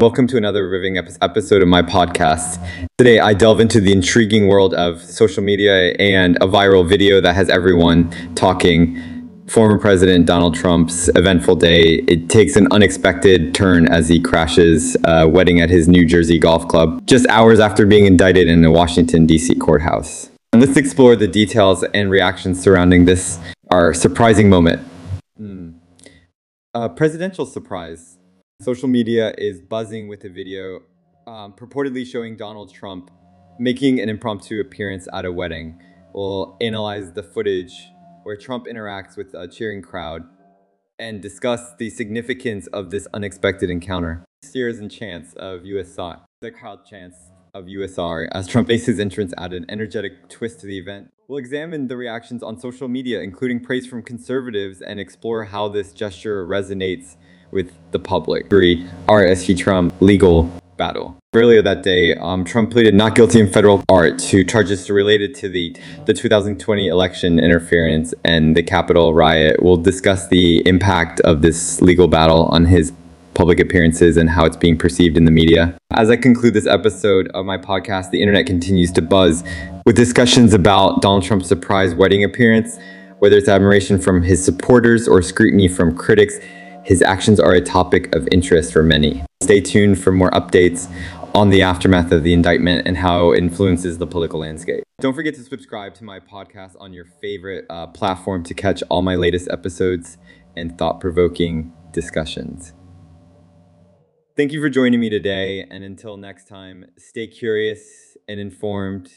Welcome to another riveting episode of my podcast. Today, I delve into the intriguing world of social media and a viral video that has everyone talking. Former President Donald Trump's eventful day. It takes an unexpected turn as he crashes a wedding at his New Jersey golf club just hours after being indicted in a Washington, D.C. courthouse. And let's explore the details and reactions surrounding this, our surprising moment. Mm. A presidential surprise. Social media is buzzing with a video um, purportedly showing Donald Trump making an impromptu appearance at a wedding. We'll analyze the footage where Trump interacts with a cheering crowd and discuss the significance of this unexpected encounter. Sears and chants of USA, the crowd chants of USA as Trump makes his entrance at an energetic twist to the event. We'll examine the reactions on social media, including praise from conservatives, and explore how this gesture resonates with the public. RSG Trump legal battle. Earlier that day, um, Trump pleaded not guilty in federal court to charges related to the, the 2020 election interference and the Capitol riot. We'll discuss the impact of this legal battle on his public appearances and how it's being perceived in the media. As I conclude this episode of my podcast, the internet continues to buzz with discussions about Donald Trump's surprise wedding appearance, whether it's admiration from his supporters or scrutiny from critics. His actions are a topic of interest for many. Stay tuned for more updates on the aftermath of the indictment and how it influences the political landscape. Don't forget to subscribe to my podcast on your favorite uh, platform to catch all my latest episodes and thought provoking discussions. Thank you for joining me today, and until next time, stay curious and informed